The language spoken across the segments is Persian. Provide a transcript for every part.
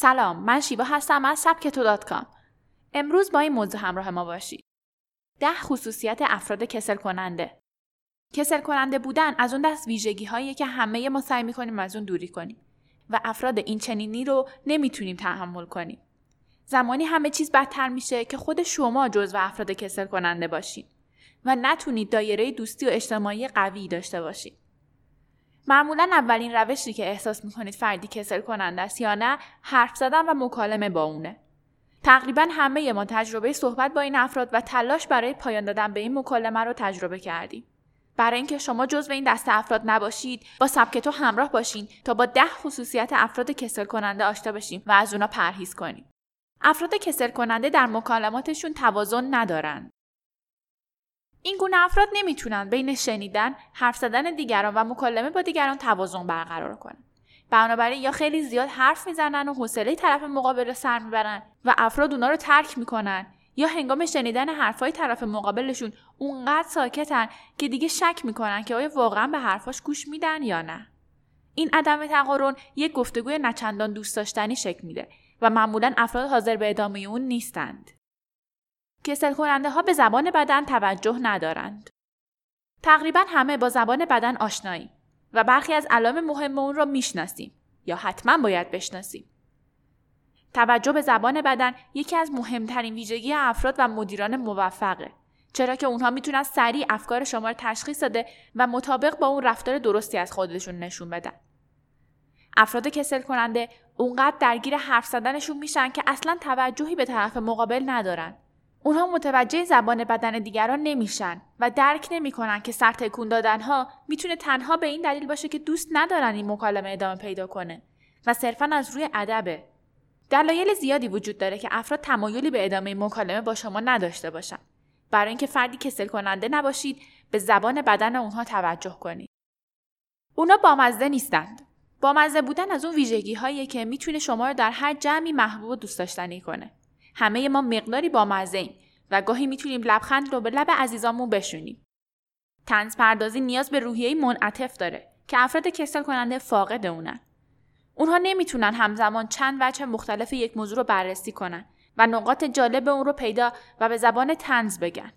سلام من شیوا هستم از سبک تو امروز با این موضوع همراه ما باشید ده خصوصیت افراد کسل کننده کسل کننده بودن از اون دست ویژگی هایی که همه ما سعی می‌کنیم از اون دوری کنیم و افراد این چنینی رو نمی‌تونیم تحمل کنیم. زمانی همه چیز بدتر میشه که خود شما جزو افراد کسل کننده باشید و نتونید دایره دوستی و اجتماعی قوی داشته باشید معمولا اولین روشی که احساس می‌کنید فردی کسل کننده است یا نه حرف زدن و مکالمه با اونه. تقریبا همه ما تجربه صحبت با این افراد و تلاش برای پایان دادن به این مکالمه رو تجربه کردیم. برای اینکه شما جزو این دسته افراد نباشید با سبک تو همراه باشین تا با ده خصوصیت افراد کسل کننده آشنا بشیم و از اونا پرهیز کنیم. افراد کسل کننده در مکالماتشون توازن ندارند این گونه افراد نمی‌تونن بین شنیدن، حرف زدن دیگران و مکالمه با دیگران توازن برقرار کنن. بنابراین یا خیلی زیاد حرف می‌زنن و حوصله طرف مقابل رو سر می‌برن و افراد اونا رو ترک می‌کنن یا هنگام شنیدن حرفهای طرف مقابلشون اونقدر ساکتن که دیگه شک می‌کنن که آیا واقعا به حرفاش گوش میدن یا نه. این عدم تقارن یک گفتگوی نچندان دوست داشتنی شکل میده و معمولا افراد حاضر به ادامه اون نیستند. کسل کننده ها به زبان بدن توجه ندارند. تقریبا همه با زبان بدن آشنایی و برخی از علائم مهم اون را می‌شناسیم یا حتما باید بشناسیم. توجه به زبان بدن یکی از مهمترین ویژگی افراد و مدیران موفقه چرا که اونها می‌تونن سریع افکار شما رو تشخیص داده و مطابق با اون رفتار درستی از خودشون نشون بدن. افراد کسل کننده اونقدر درگیر حرف زدنشون میشن که اصلا توجهی به طرف مقابل ندارن اونها متوجه زبان بدن دیگران نمیشن و درک نمی‌کنن که سر تکون دادن ها می‌تونه تنها به این دلیل باشه که دوست ندارن این مکالمه ادامه پیدا کنه و صرفا از روی ادبه. دلایل زیادی وجود داره که افراد تمایلی به ادامه مکالمه با شما نداشته باشن. برای اینکه فردی کسل کننده نباشید به زبان بدن اونها توجه کنید. اونا بامزه نیستند. بامزه بودن از اون ویژگی هایی که می‌تونه شما رو در هر جمعی محبوب و دوست داشتنی کنه. همه ما مقداری با مزه و گاهی می‌تونیم لبخند رو به لب عزیزامون بشونیم. تنز پردازی نیاز به روحیه منعطف داره که افراد کسل کننده فاقد اونن. اونها نمی‌تونن همزمان چند وجه مختلف یک موضوع رو بررسی کنن و نقاط جالب اون رو پیدا و به زبان تنز بگن.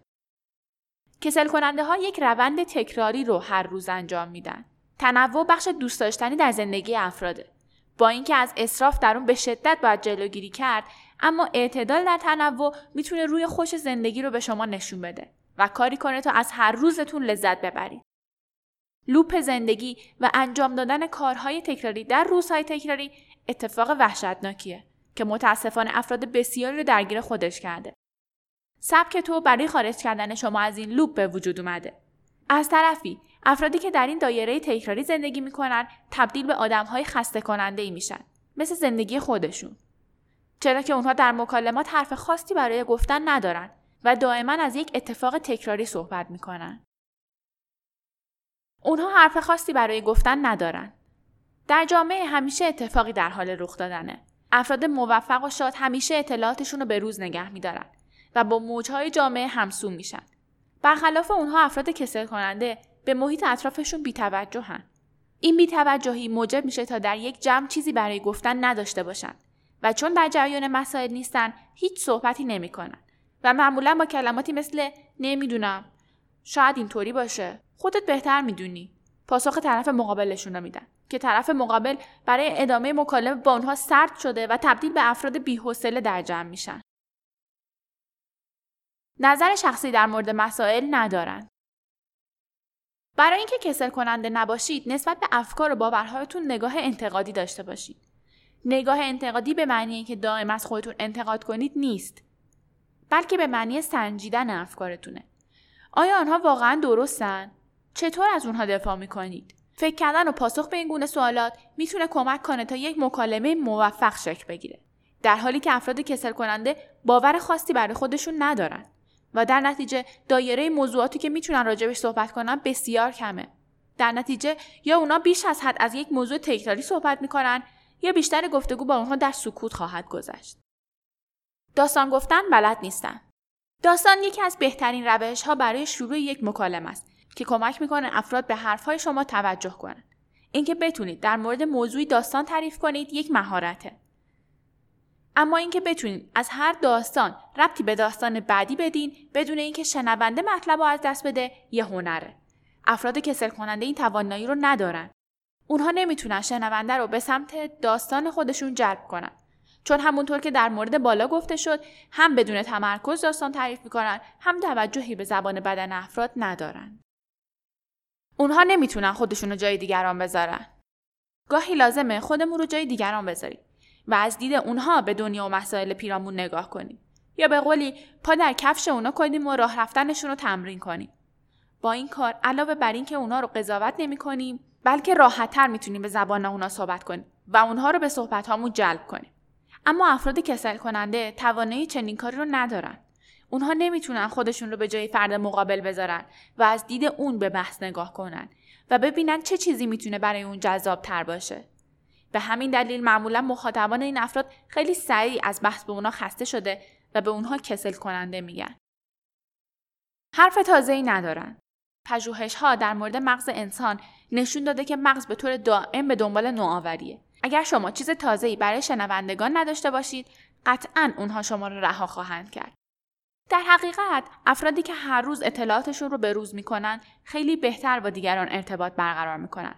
کسل کننده ها یک روند تکراری رو هر روز انجام میدن. تنوع بخش دوست داشتنی در زندگی افراده. با اینکه از اصراف در اون به شدت باید جلوگیری کرد اما اعتدال در تنوع می‌تونه روی خوش زندگی رو به شما نشون بده و کاری کنه تا از هر روزتون لذت ببرید. لوپ زندگی و انجام دادن کارهای تکراری در روزهای تکراری اتفاق وحشتناکیه که متاسفانه افراد بسیاری رو درگیر خودش کرده. سبک تو برای خارج کردن شما از این لوپ به وجود اومده. از طرفی افرادی که در این دایره تکراری زندگی می‌کنن تبدیل به آدمهای خسته کننده ای میشن مثل زندگی خودشون. چرا که اونها در مکالمات حرف خاصی برای گفتن ندارن و دائما از یک اتفاق تکراری صحبت می‌کنن. اونها حرف خاصی برای گفتن ندارن. در جامعه همیشه اتفاقی در حال رخ دادنه. افراد موفق و شاد همیشه اطلاعاتشون رو به روز نگه میدارن و با موجهای جامعه همسو میشن. برخلاف اونها افراد کسل کننده به محیط اطرافشون بیتوجهن. این بیتوجهی موجب میشه تا در یک جمع چیزی برای گفتن نداشته باشن و چون در جریان مسائل نیستن هیچ صحبتی نمی‌کنن و معمولا با کلماتی مثل نمی‌دونم شاید اینطوری باشه خودت بهتر می‌دونی پاسخ طرف مقابلشون رو میدن که طرف مقابل برای ادامه مکالمه با اونها سرد شده و تبدیل به افراد بیحوصله در جمع میشن نظر شخصی در مورد مسائل ندارن برای اینکه کسل کننده نباشید نسبت به افکار و باورهایتون نگاه انتقادی داشته باشید. نگاه انتقادی به معنی اینکه دائم از خودتون انتقاد کنید نیست بلکه به معنی سنجیدن افکارتونه. آیا آنها واقعا درستن؟ چطور از اونها دفاع می‌کنید؟ فکر کردن و پاسخ به این گونه سوالات می‌تونه کمک کنه تا یک مکالمه موفق شکل بگیره در حالی که افراد کسل کننده باور خاصی برای خودشون ندارن. و در نتیجه دایره موضوعاتی که می‌تونن راجبش صحبت کنن بسیار کمه در نتیجه یا اونا بیش از حد از یک موضوع تکراری صحبت می‌کنن یا بیشتر گفتگو با اونها در سکوت خواهد گذشت. داستان گفتن بلد نیستن. داستان یکی از بهترین روش ها برای شروع یک مکالمه است که کمک می‌کنه افراد به حرفهای شما توجه کنند. اینکه بتونید در مورد موضوعی داستان تعریف کنید یک مهارته. اما اینکه بتونین از هر داستان ربطی به داستان بعدی بدین بدون اینکه شنونده مطلب رو از دست بده یه هنره. افراد کسل کننده این توانایی رو ندارن. اونها نمی‌تونن شنونده رو به سمت داستان خودشون جلب کنن. چون همونطور که در مورد بالا گفته شد هم بدون تمرکز داستان تعریف می‌کنن هم توجهی به زبان بدن افراد ندارن. اونها نمی‌تونن خودشون رو جای دیگران بذارن. گاهی لازمه خودمون رو جای دیگران بذاریم. و از دید اونها به دنیا و مسائل پیرامون نگاه کنیم. یا به قولی پا در کفش اونا کنیم و راه رفتنشون رو تمرین کنیم. با این کار علاوه بر اینکه اونا رو قضاوت نمی کنیم بلکه راحتتر می‌تونیم به زبان اونا صحبت کنیم و اونها رو به صحبت هامون جلب کنیم. اما افراد کسل کننده توانایی چنین کاری رو ندارن. اونها نمی‌تونن خودشون رو به جای فرد مقابل بذارن و از دید اون به بحث نگاه کنن و ببینن چه چیزی می‌تونه برای اون جذاب تر باشه. به همین دلیل معمولا مخاطبان این افراد خیلی سریع از بحث به اونها خسته شده و به اونها کسل کننده میگن. حرف تازه ای ندارن. پژوهش ها در مورد مغز انسان نشون داده که مغز به طور دائم به دنبال نوآوریه. اگر شما چیز تازه ای برای شنوندگان نداشته باشید قطعا اونها شما رو رها خواهند کرد. در حقیقت افرادی که هر روز اطلاعاتشون رو به روز می‌کنن خیلی بهتر با دیگران ارتباط برقرار می‌کنن.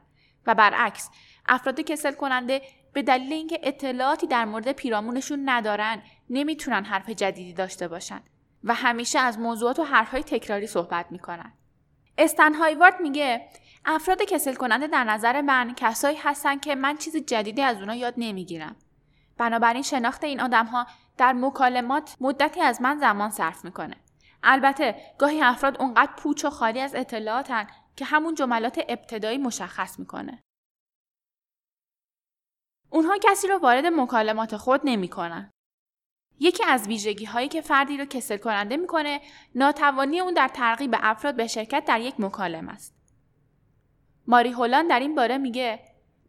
و برعکس افراد کسل کننده به دلیل اینکه اطلاعاتی در مورد پیرامونشون ندارن نمی‌تونن حرف جدیدی داشته باشن و همیشه از موضوعات و حرفهای تکراری صحبت می‌کنن. استن هایوارد میگه افراد کسل کننده در نظر من کسایی هستن که من چیز جدیدی از اونا یاد نمی‌گیرم. بنابراین شناخت این آدم ها در مکالمات مدتی از من زمان صرف می‌کنه. البته گاهی افراد اونقدر پوچ و خالی از اطلاعاتن که همون جملات ابتدایی مشخص می‌کنه. اونها کسی رو وارد مکالمات خود نمی‌کنن یکی از ویژگی هایی که فردی رو کسل کننده می‌کنه ناتوانی اون در ترغیب افراد به شرکت در یک مکالمه است. ماری هولان در این باره میگه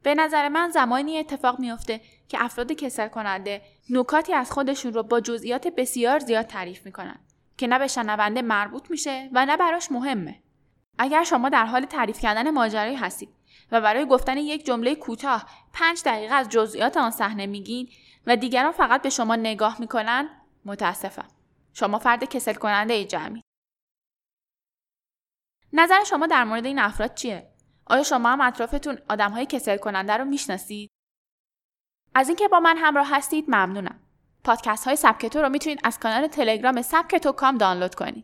به نظر من زمانی اتفاق میافته که افراد کسل کننده نکاتی از خودشون رو با جزئیات بسیار زیاد تعریف می‌کنن که نه به شنونده مربوط میشه و نه براش مهمه. اگر شما در حال تعریف کردن ماجرایی هستید و برای گفتن یک جمله کوتاه پنج دقیقه از جزئیات آن صحنه میگین و دیگران فقط به شما نگاه می‌کنن متاسفم. شما فرد کسل کننده جمعی. نظر شما در مورد این افراد چیه؟ آیا شما هم اطرافتون آدم های کسل کننده رو می‌شناسید؟ از اینکه با من همراه هستید ممنونم. پادکست های سبکتو رو می‌تونید از کانال تلگرام سبکتو کام دانلود کنید.